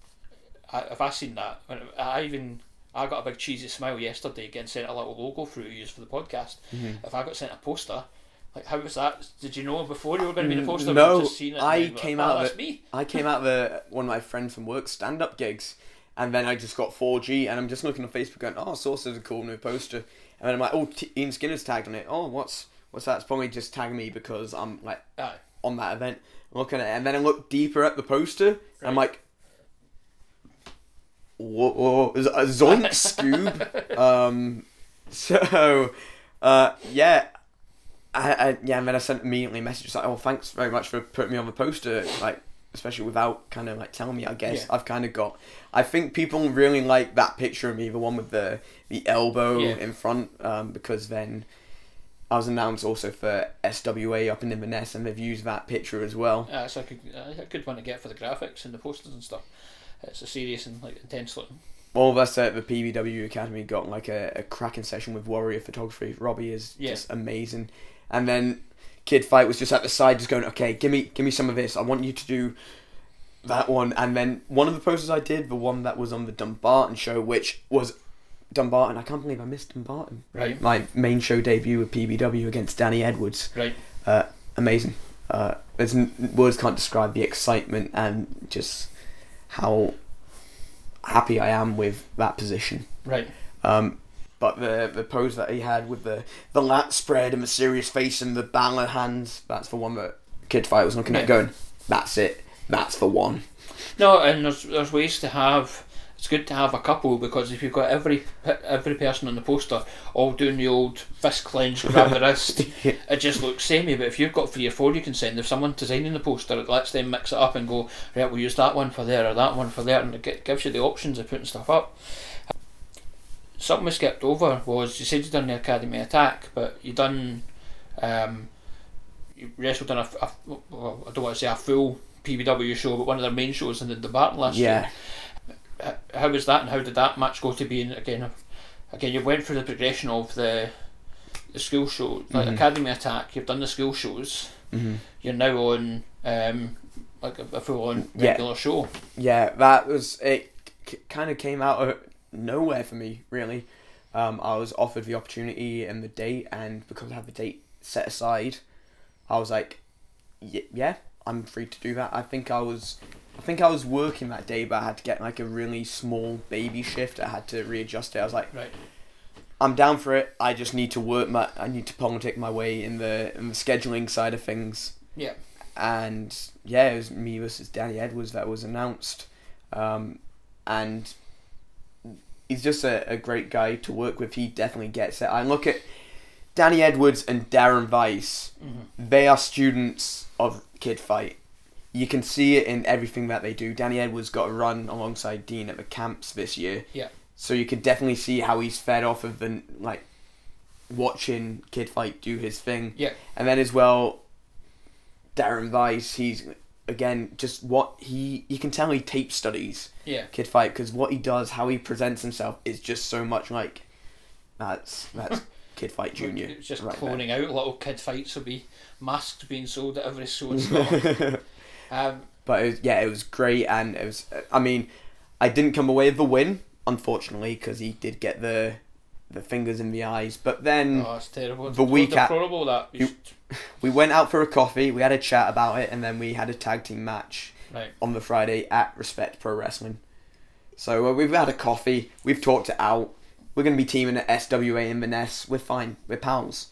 Speaker 1: I, if I seen that, I even I got a big cheesy smile yesterday getting sent a little logo through to use for the podcast.
Speaker 2: Mm-hmm.
Speaker 1: If I got sent a poster, like how was that? Did you know before you were going to be in the poster?
Speaker 2: Mm, No,
Speaker 1: just seen it
Speaker 2: I came
Speaker 1: oh,
Speaker 2: out of it-
Speaker 1: me.
Speaker 2: I came out of the, one of my friends from work stand up gigs, and then I just got 4G, and I'm just looking on Facebook going, oh, Source is a cool new poster, and then I'm like, oh, T- Ian Skinner's tagged on it. Oh, what's what's that? It's probably just tagging me because I'm like
Speaker 1: Aye.
Speaker 2: on that event, looking at it, and then I look deeper at the poster, and I'm like, whoa, whoa Zoink Scoob? um, so, uh, yeah. I, I, yeah, and then I sent immediately a message like, "Oh, thanks very much for putting me on the poster." Like, especially without kind of like telling me. I guess
Speaker 1: Yeah.
Speaker 2: I've kind of got. I think people really like that picture of me, the one with the the elbow
Speaker 1: Yeah.
Speaker 2: in front, um, because then I was announced also for SWA up in Inverness, and they've used that picture as well.
Speaker 1: Uh, it's a good, uh, a good one to get for the graphics and the posters and stuff. It's a serious and like intense looking.
Speaker 2: All of us at the PBW Academy got like a, a cracking session with Warrior Photography. Robbie is
Speaker 1: Yeah.
Speaker 2: just amazing, and then Kid Fite was just at the side, just going, "Okay, give me, give me some of this. I want you to do that one." And then one of the posters I did, the one that was on the Dumbarton show, which was Dumbarton. I can't believe I missed Dumbarton.
Speaker 1: Right.
Speaker 2: My main show debut with PBW against Danny Edwards.
Speaker 1: Right.
Speaker 2: Uh, amazing. Uh, there's n- words can't describe the excitement and just how happy I am with that position.
Speaker 1: Right.
Speaker 2: Um, but the the pose that he had with the the lat spread and the serious face and the banner hands, that's the one that Kid Fite was looking
Speaker 1: Yeah.
Speaker 2: at going, that's it. That's the one.
Speaker 1: No, and there's there's ways to have. It's good to have a couple because if you've got every every person on the poster all doing the old fist clench, grab the wrist, it just looks samey. But if you've got three or four, you can send. If someone designing the poster, it lets them mix it up and go right. We'll use that one for there or that one for there, and it gives you the options of putting stuff up. Something we skipped over was you said you done the academy attack, but you done um, you wrestled on a, a well, I don't want to say a full PBW show, but one of their main shows in Dumbarton last year
Speaker 2: Yeah.
Speaker 1: h- how was that and how did that match go to be and again again you went through the progression of the the school show like
Speaker 2: Mhm.
Speaker 1: academy attack you've done the school shows
Speaker 2: hmm
Speaker 1: you're now on um like a, a full on
Speaker 2: Yeah.
Speaker 1: regular show
Speaker 2: Yeah, that was it. C- kind of came out of nowhere for me, really. Um, I was offered the opportunity and the date, and because I had the date set aside, I was like, "Y- "Yeah, I'm free to do that." I think I was, I think I was working that day, but I had to get like a really small baby shift. I had to readjust it. I was like,
Speaker 1: right
Speaker 2: "I'm down for it. I just need to work my, I need to politic my way in the in the scheduling side of things."
Speaker 1: yeah
Speaker 2: and yeah, it was me versus Danny Edwards that was announced, um, and he's just a, a great guy to work with. He definitely gets it. I look at Danny Edwards and Darren Weiss.
Speaker 1: Mhm.
Speaker 2: They are students of Kid Fite. You can see it in everything that they do. Danny Edwards got a run alongside Dean at the camps this year.
Speaker 1: Yeah.
Speaker 2: So you could definitely see how he's fed off of the like watching Kid Fite do his thing.
Speaker 1: Yeah.
Speaker 2: And then as well, Darren Weiss, he's again just what he you can tell he tape studies
Speaker 1: yeah
Speaker 2: Kid Fite because what he does, how he presents himself is just so much like that's that's Kid Fite Junior.
Speaker 1: It's just
Speaker 2: right there.
Speaker 1: cloning out little Kid Fites will be masks being sold at every Scotland. um,
Speaker 2: But it was, yeah, it was great, and it was. I mean, I didn't come away with the win, unfortunately, because he did get the the fingers in the eyes. But then
Speaker 1: oh, it's terrible.
Speaker 2: The week at-
Speaker 1: deplorable that. You
Speaker 2: You- we went out for a coffee, we had a chat about it, and then we had a tag team match
Speaker 1: right.
Speaker 2: on the Friday at Respect Pro Wrestling. So uh, we've had a coffee, we've talked it out. We're going to be teaming at SWA Inverness. We're fine. We're pals.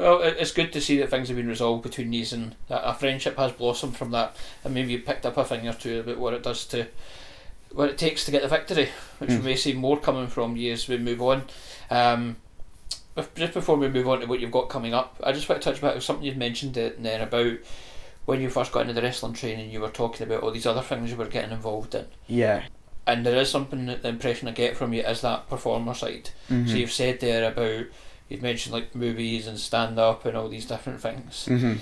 Speaker 1: Well, it's good to see that things have been resolved between these and that a friendship has blossomed from that, and maybe you picked up a thing or two about what it does to, what it takes to get the victory, which we
Speaker 2: Mm.
Speaker 1: may see more coming from you as we move on. Um, just before we move on to what you've got coming up, I just want to touch about something you'd mentioned then about when you first got into the wrestling training. You were talking about all these other things you were getting involved in,
Speaker 2: Yeah.
Speaker 1: and there is something that the impression I get from you is that performer side.
Speaker 2: Mm-hmm.
Speaker 1: So you've said there about you've mentioned like movies and stand up and all these different things.
Speaker 2: hmm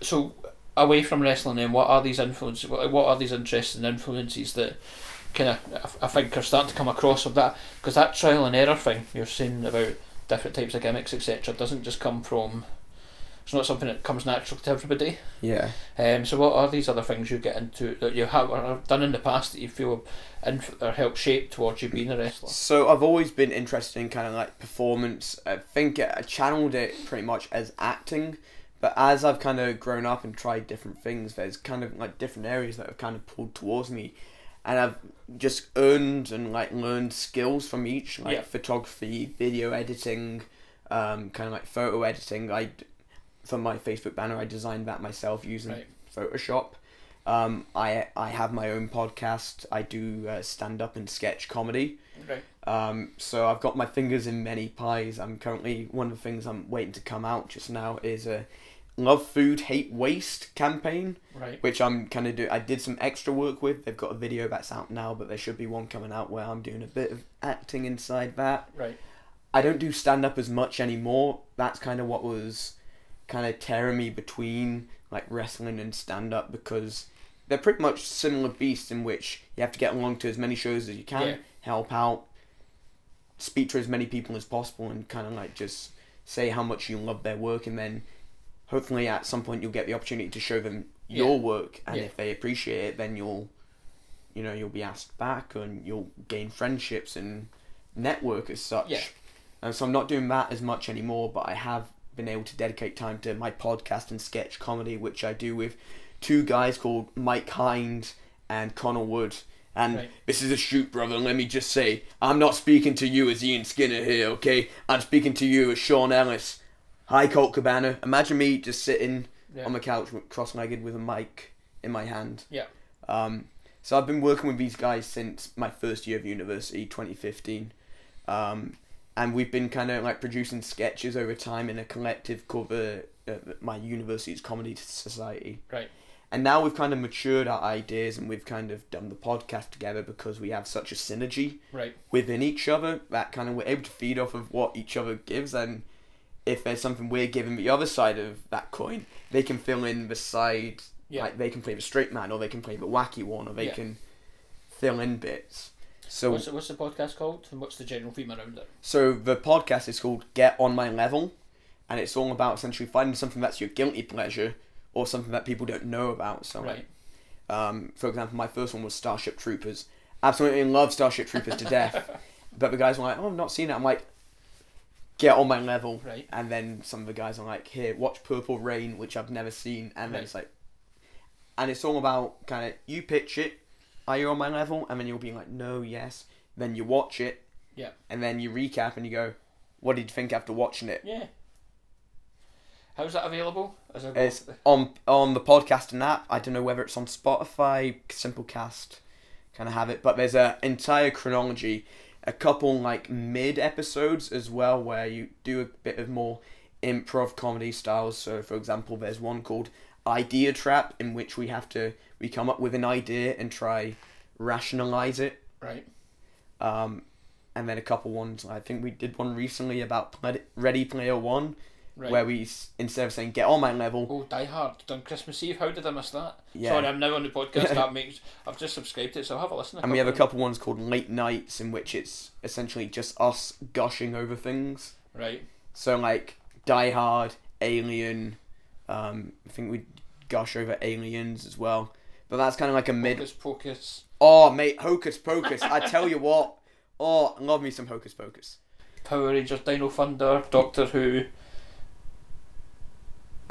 Speaker 1: So away from wrestling, then what are these influences? What what are these interests and influences that kind of I think are starting to come across of that? Because that trial and error thing you're saying about different types of gimmicks, etc., doesn't just come from. It's not something that comes natural to everybody.
Speaker 2: Yeah.
Speaker 1: Um, so what are these other things you get into that you have or have done in the past that you feel inf- or help shape towards you being a wrestler?
Speaker 2: So I've always been interested in kind of like performance. I think I channeled it pretty much as acting, but as I've kind of grown up and tried different things, there's kind of like different areas that have kind of pulled towards me, and I've just earned and like learned skills from each, like
Speaker 1: Yeah.
Speaker 2: photography, video editing, um, kind of like photo editing. I, for my Facebook banner, I designed that myself using
Speaker 1: Right.
Speaker 2: Photoshop. Um, I I have my own podcast. I do uh, stand up and sketch comedy.
Speaker 1: Right.
Speaker 2: Um, so I've got my fingers in many pies. I'm currently one of the things I'm waiting to come out just now is a love food hate waste campaign,
Speaker 1: Right.
Speaker 2: which I'm kind of do. I did some extra work with. They've got a video that's out now, but there should be one coming out where I'm doing a bit of acting inside that.
Speaker 1: Right.
Speaker 2: I don't do stand up as much anymore. That's kind of what was kind of tearing me between like wrestling and stand up because they're pretty much similar beasts in which you have to get along to as many shows as you can,
Speaker 1: Yeah.
Speaker 2: help out, speak to as many people as possible, and kind of like just say how much you love their work, and then hopefully at some point you'll get the opportunity to show them your
Speaker 1: Yeah.
Speaker 2: work, and
Speaker 1: Yeah.
Speaker 2: if they appreciate it, then you'll, you know, you'll be asked back, and you'll gain friendships and network as such.
Speaker 1: Yeah.
Speaker 2: And so I'm not doing that as much anymore, but I have been able to dedicate time to my podcast and sketch comedy, which I do with two guys called Mike Hind and Connor Wood. And
Speaker 1: Right.
Speaker 2: this is a shoot, brother. Let me just say, I'm not speaking to you as Ian Skinner here, okay? I'm speaking to you as Sean Ellis. Hi, Colt Cabana. Imagine me just sitting
Speaker 1: Yeah.
Speaker 2: on the couch, cross-legged, with a mic in my hand.
Speaker 1: Yeah.
Speaker 2: Um, so I've been working with these guys since my first year of university, 2015. Um, and we've been kind of like producing sketches over time in a collective cover uh, my university's comedy society.
Speaker 1: Right.
Speaker 2: And now we've kind of matured our ideas and we've kind of done the podcast together because we have such a synergy
Speaker 1: Right.
Speaker 2: within each other that kind of we're able to feed off of what each other gives and if there's something we're giving the other side of that coin they can fill in the side
Speaker 1: Yeah.
Speaker 2: like they can play the straight man or they can play the wacky one or they
Speaker 1: Yeah.
Speaker 2: can fill in bits so
Speaker 1: What's the, what's the podcast called and what's the general theme around it?
Speaker 2: so the podcast is called get on my level and it's all about essentially finding something that's your guilty pleasure or something that people don't know about so
Speaker 1: Right.
Speaker 2: um, for example, my first one was Starship Troopers. Absolutely love Starship Troopers to death. But the guys were like, "Oh, I've not seen it." I'm like, "Get on my level."
Speaker 1: Right.
Speaker 2: And then some of the guys are like, "Here, watch Purple Rain," which I've never seen. And then it's like, and it's all about kind of you pitch it. Are you on my level? And then you'll be like, "No, yes." Then you watch it.
Speaker 1: Yeah.
Speaker 2: And then you recap and you go, "What did you think after watching it?"
Speaker 1: Yeah. How's that available? As a
Speaker 2: It's on on the podcasting app. I don't know whether it's on Spotify, Simplecast, kind of have it, but there's a entire chronology, a couple like mid episodes as well where you do a bit of more improv comedy styles. So, for example, there's one called Idea Trap in which we have to we come up with an idea and try rationalize it.
Speaker 1: right.
Speaker 2: Um, and then a couple ones. I think we did one recently about Ready Player One,
Speaker 1: Right.
Speaker 2: where we instead of saying get on my level,
Speaker 1: Oh, Die Hard done Christmas Eve. How did I miss that?
Speaker 2: Yeah.
Speaker 1: Sorry, I'm now on the podcast. that makes I've just subscribed it, so I'll have a listen.
Speaker 2: And we have a couple ones called late nights in which it's essentially just us gushing over things.
Speaker 1: Right.
Speaker 2: So like Die Hard, Alien. Um, I think we gush over Aliens as well. But that's kind of like a mid.
Speaker 1: Hocus Pocus,
Speaker 2: Oh, mate, Hocus Pocus. I tell you what. Oh, love me some Hocus Pocus.
Speaker 1: Power Rangers, Dino Thunder, Doctor Who.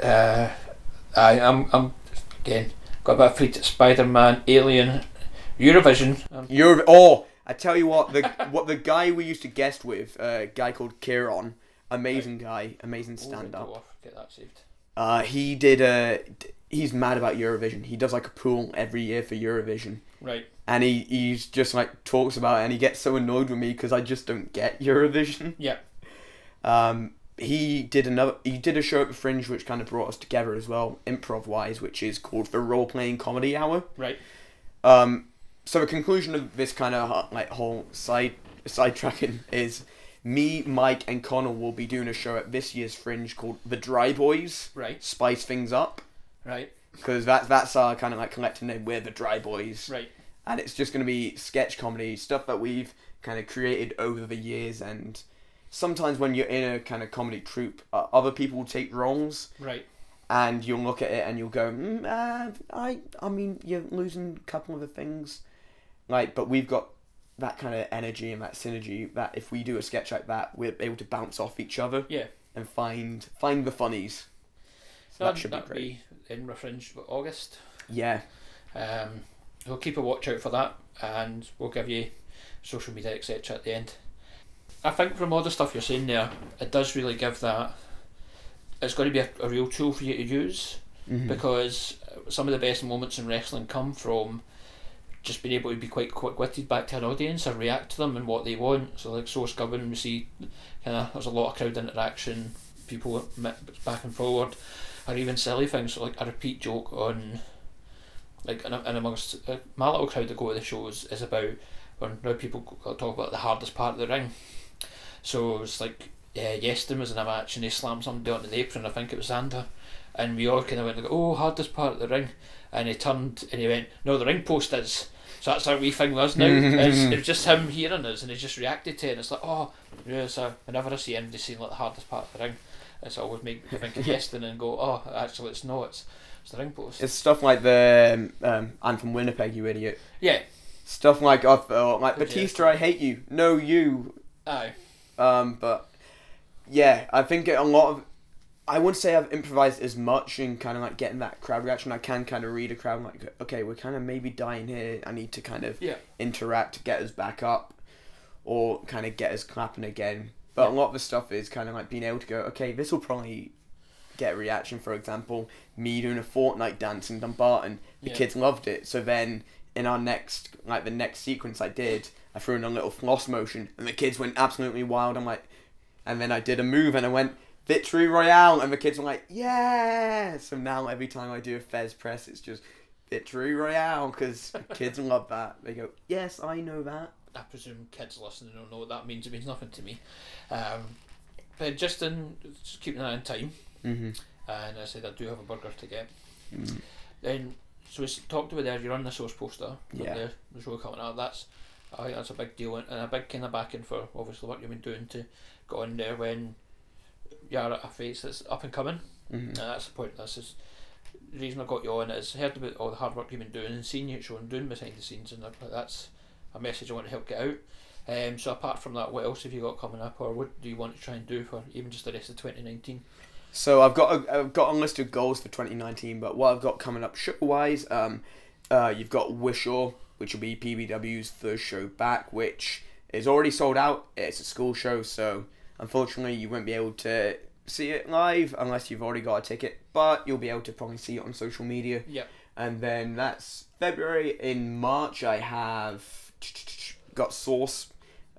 Speaker 1: Uh, I I'm I'm again got a bit of free Spider Man, Alien, Eurovision. Um,
Speaker 2: You're oh, I tell you what, the what the guy we used to guest with, uh, a guy called Kieran, amazing guy, amazing
Speaker 1: oh,
Speaker 2: stand up.
Speaker 1: Get that saved.
Speaker 2: Uh, he did a. He's mad about Eurovision. He does like a pool every year for Eurovision,
Speaker 1: Right.
Speaker 2: and he he's just like talks about it, and he gets so annoyed with me because I just don't get Eurovision.
Speaker 1: Yeah.
Speaker 2: Um, he did another. He did a show at the Fringe, which kind of brought us together as well, improv wise, which is called the Role Playing Comedy Hour.
Speaker 1: Right.
Speaker 2: Um, so the conclusion of this kind of like whole side sidetracking is me, Mike, and Connor will be doing a show at this year's Fringe called The Dry Boys.
Speaker 1: Right.
Speaker 2: Spice things up
Speaker 1: Right.
Speaker 2: because that's that's our kind of like collective name. We're the Dry Boys,
Speaker 1: Right.
Speaker 2: and it's just gonna be sketch comedy stuff that we've kind of created over the years. And sometimes when you're in a kind of comedy troupe, uh, other people will take roles
Speaker 1: Right.
Speaker 2: and you'll look at it and you'll go, mm, uh, I, I mean, you're losing a couple of the things, like, but we've got that kind of energy and that synergy that if we do a sketch like that, we're able to bounce off each other
Speaker 1: Yeah.
Speaker 2: and find find the funnies. So that should be great.
Speaker 1: be Fringe August.
Speaker 2: Yeah,
Speaker 1: Um, we'll keep a watch out for that, and we'll give you social media etc. at the end. I think from all the stuff you're saying there, it does really give that. It's going to be a, a real tool for you to use
Speaker 2: Mhm.
Speaker 1: because some of the best moments in wrestling come from just being able to be quite quick witted back to an audience and react to them and what they want. So like source Govan, we see kind of there's a lot of crowd interaction, people back and forward, or even silly things so like a repeat joke on like and, and amongst uh, my little crowd that go to the shows is about when now people talk about the hardest part of the ring. So it's like yeah, Yeston was in a match and he slammed somebody onto the apron. I think it was Xander, and we all kind of went like, "Oh, hardest part of the ring," and he turned and he went, "No, the ring post is." So that's our wee thing was now. it's, it was just him hearing us and he just reacted to it. And it's like, oh, yeah. So whenever I see anybody saying like the hardest part of the ring, it's always make me think of and go, oh, actually it's not. it's it's the ring post.
Speaker 2: it's stuff like the um, um, I'm from Winnipeg, you idiot.
Speaker 1: yeah,
Speaker 2: Stuff like uh, like Batista, I hate you. No, you.
Speaker 1: aye,
Speaker 2: Um, but yeah, I think a lot of I wouldn't say I've improvised as much in kind of like getting that crowd reaction. I can kind of read a crowd like, okay, we're kind of maybe dying here. I need to kind of
Speaker 1: yeah,
Speaker 2: interact to get us back up, or kind of get us clapping again. But a lot of the stuff is kind of like being able to go, okay, this will probably get a reaction. For example, me doing a Fortnite dance in Dumbarton, the
Speaker 1: Yeah.
Speaker 2: kids loved it. So then in our next, like the next sequence I did, I threw in a little floss motion, and the kids went absolutely wild. I'm like, and then I did a move, and I went. Victory Royale, and the kids were like, "Yeah!" So now every time I do a Fez press, it's just Victory Royale because kids love that. They go, "Yes, I know that."
Speaker 1: I presume kids listening don't know what that means. It means nothing to me. Um, but just in just keeping that in time,
Speaker 2: Mm-hmm.
Speaker 1: and I said I do have a burger to get.
Speaker 2: Mm.
Speaker 1: Then so we talked about there. You're on the source poster.
Speaker 2: Yeah.
Speaker 1: there, the show coming out. That's I think that's a big deal and a big kind of backing for obviously what you've been doing to go in there when you're at a face that's up and coming.
Speaker 2: Mm-hmm.
Speaker 1: And that's the point. That's is the reason I got you on is heard about all the hard work you've been doing and seeing you at show and doing behind the scenes and that's a message I want to help get out. Um, so apart from that, what else have you got coming up, or what do you want to try and do for even just the rest of 2019?
Speaker 2: So I've got a, I've got a list of goals for 2019, but what I've got coming up show wise, um, uh, you've got Wishaw, which will be PBW's first show back, which is already sold out. It's a school show, so unfortunately you won't be able to see it live unless you've already got a ticket. But you'll be able to probably see it on social media.
Speaker 1: Yep.
Speaker 2: And then that's February. In March, I have got Source,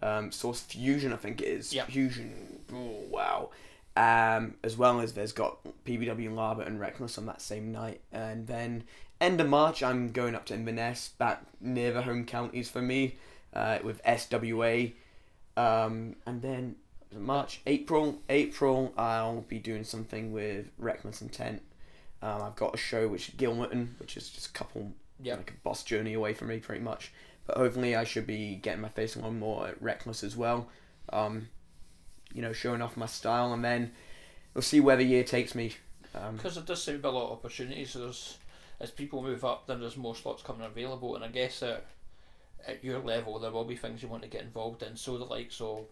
Speaker 2: um, Source Fusion, I think it is.
Speaker 1: Yep.
Speaker 2: Fusion. Oh, wow. Um, as well as there's got PBW Lava and Reckless on that same night. And then end of March, I'm going up to Inverness, back near the home counties for me, uh, with SWA. Um, and then March, April, April, I'll be doing something with Reckless Intent. Um, I've got a show which is Gilmerton, which is just a couple
Speaker 1: Yep.
Speaker 2: like a boss journey away from me, pretty much. But hopefully, I should be getting my face on more at Reckless as well. Um, you know, showing off my style, and then we'll see where the year takes me. Um,
Speaker 1: Because there does seem to be a lot of opportunities. There's as people move up, then there's more slots coming available, and I guess at, at your level there will be things you want to get involved in. So the likes of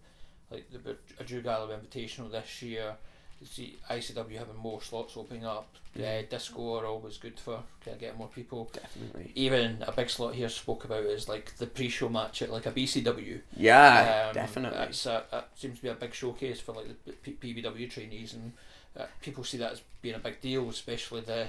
Speaker 1: like the a Drew Galloway Invitational this year. You see ICW having more slots opening up.
Speaker 2: Yeah.
Speaker 1: Uh, disco are always good for kind of getting more people.
Speaker 2: definitely.
Speaker 1: Even a big slot here spoke about is like the pre-show match at like a BCW.
Speaker 2: Yeah,
Speaker 1: Um,
Speaker 2: definitely.
Speaker 1: That's a, that seems to be a big showcase for like the P- PBW trainees, and uh, people see that as being a big deal, especially the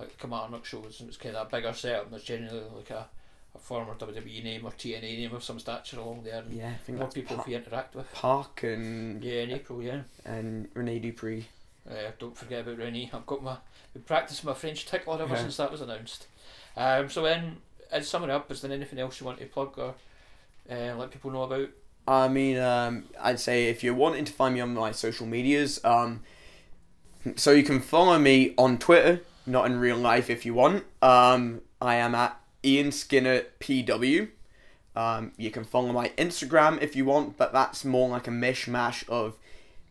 Speaker 1: like the Kilmarnock shows. And it's kind of a bigger setup. and There's generally like a, a former WWE name or TNA name of some stature along there, and
Speaker 2: Yeah, I think
Speaker 1: more people
Speaker 2: Pa-
Speaker 1: to interact with.
Speaker 2: Park and
Speaker 1: Yeah, in April, yeah.
Speaker 2: and Rene Dupree.
Speaker 1: Uh, don't forget about Rennie. I've got my been practicing my French tickler ever
Speaker 2: Yeah.
Speaker 1: since that was announced. Um, so then, as summing up, is there anything else you want to plug or uh, let people know about?
Speaker 2: I mean, um, I'd say if you're wanting to find me on my social medias, um, so you can follow me on Twitter, not in real life if you want. Um, I am at Ian Skinner PW. Um, you can follow my Instagram if you want, but that's more like a mishmash of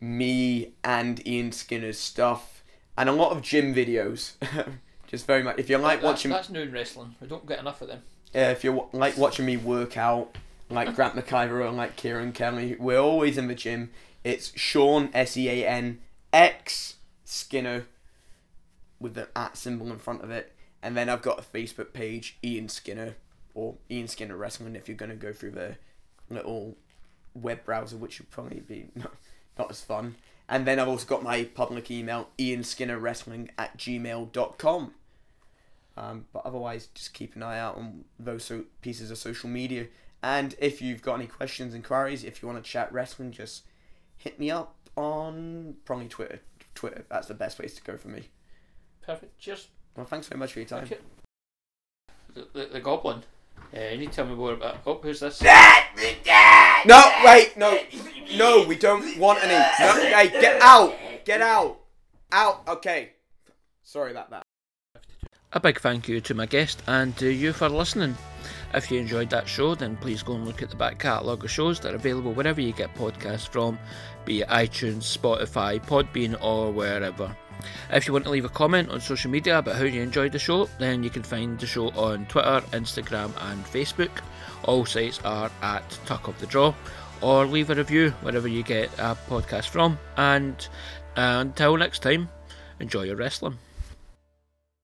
Speaker 2: me and Ian Skinner's stuff and a lot of gym videos. Just very much. If you like
Speaker 1: that's,
Speaker 2: watching,
Speaker 1: That's in wrestling. We don't get enough of them.
Speaker 2: uh, if you like watching me work out, like Grant McIver and like Kieran Kelly, we're always in the gym. It's Sean S E A N X Skinner with the at symbol in front of it, and then I've got a Facebook page, Ian Skinner or Ian Skinner Wrestling. If you're gonna go through the little web browser, which would probably be not, not as fun. And then I've also got my public email, Ian Skinner Wrestling at gmail.com. Um, but otherwise, just keep an eye out on those so- pieces of social media. And if you've got any questions, inquiries, if you want to chat wrestling, just hit me up on probably Twitter. Twitter, that's the best place to go for me.
Speaker 1: Perfect. Cheers.
Speaker 2: Well, thanks very much for your time.
Speaker 1: The, the, the goblin. Uh, you need to tell me more about. Oh, who's this?
Speaker 2: No, wait, no, no, we don't want any. No, hey, get out, get out, out. Okay, sorry about that.
Speaker 1: A big thank you to my guest and to you for listening. If you enjoyed that show, then please go and look at the back catalogue of shows that are available wherever you get podcasts from, be it iTunes, Spotify, Podbean, or wherever. If you want to leave a comment on social media about how you enjoyed the show, then you can find the show on Twitter, Instagram, and Facebook. All sites are at Tuck of the Draw, or leave a review wherever you get a podcast from. And uh, until next time, enjoy your wrestling.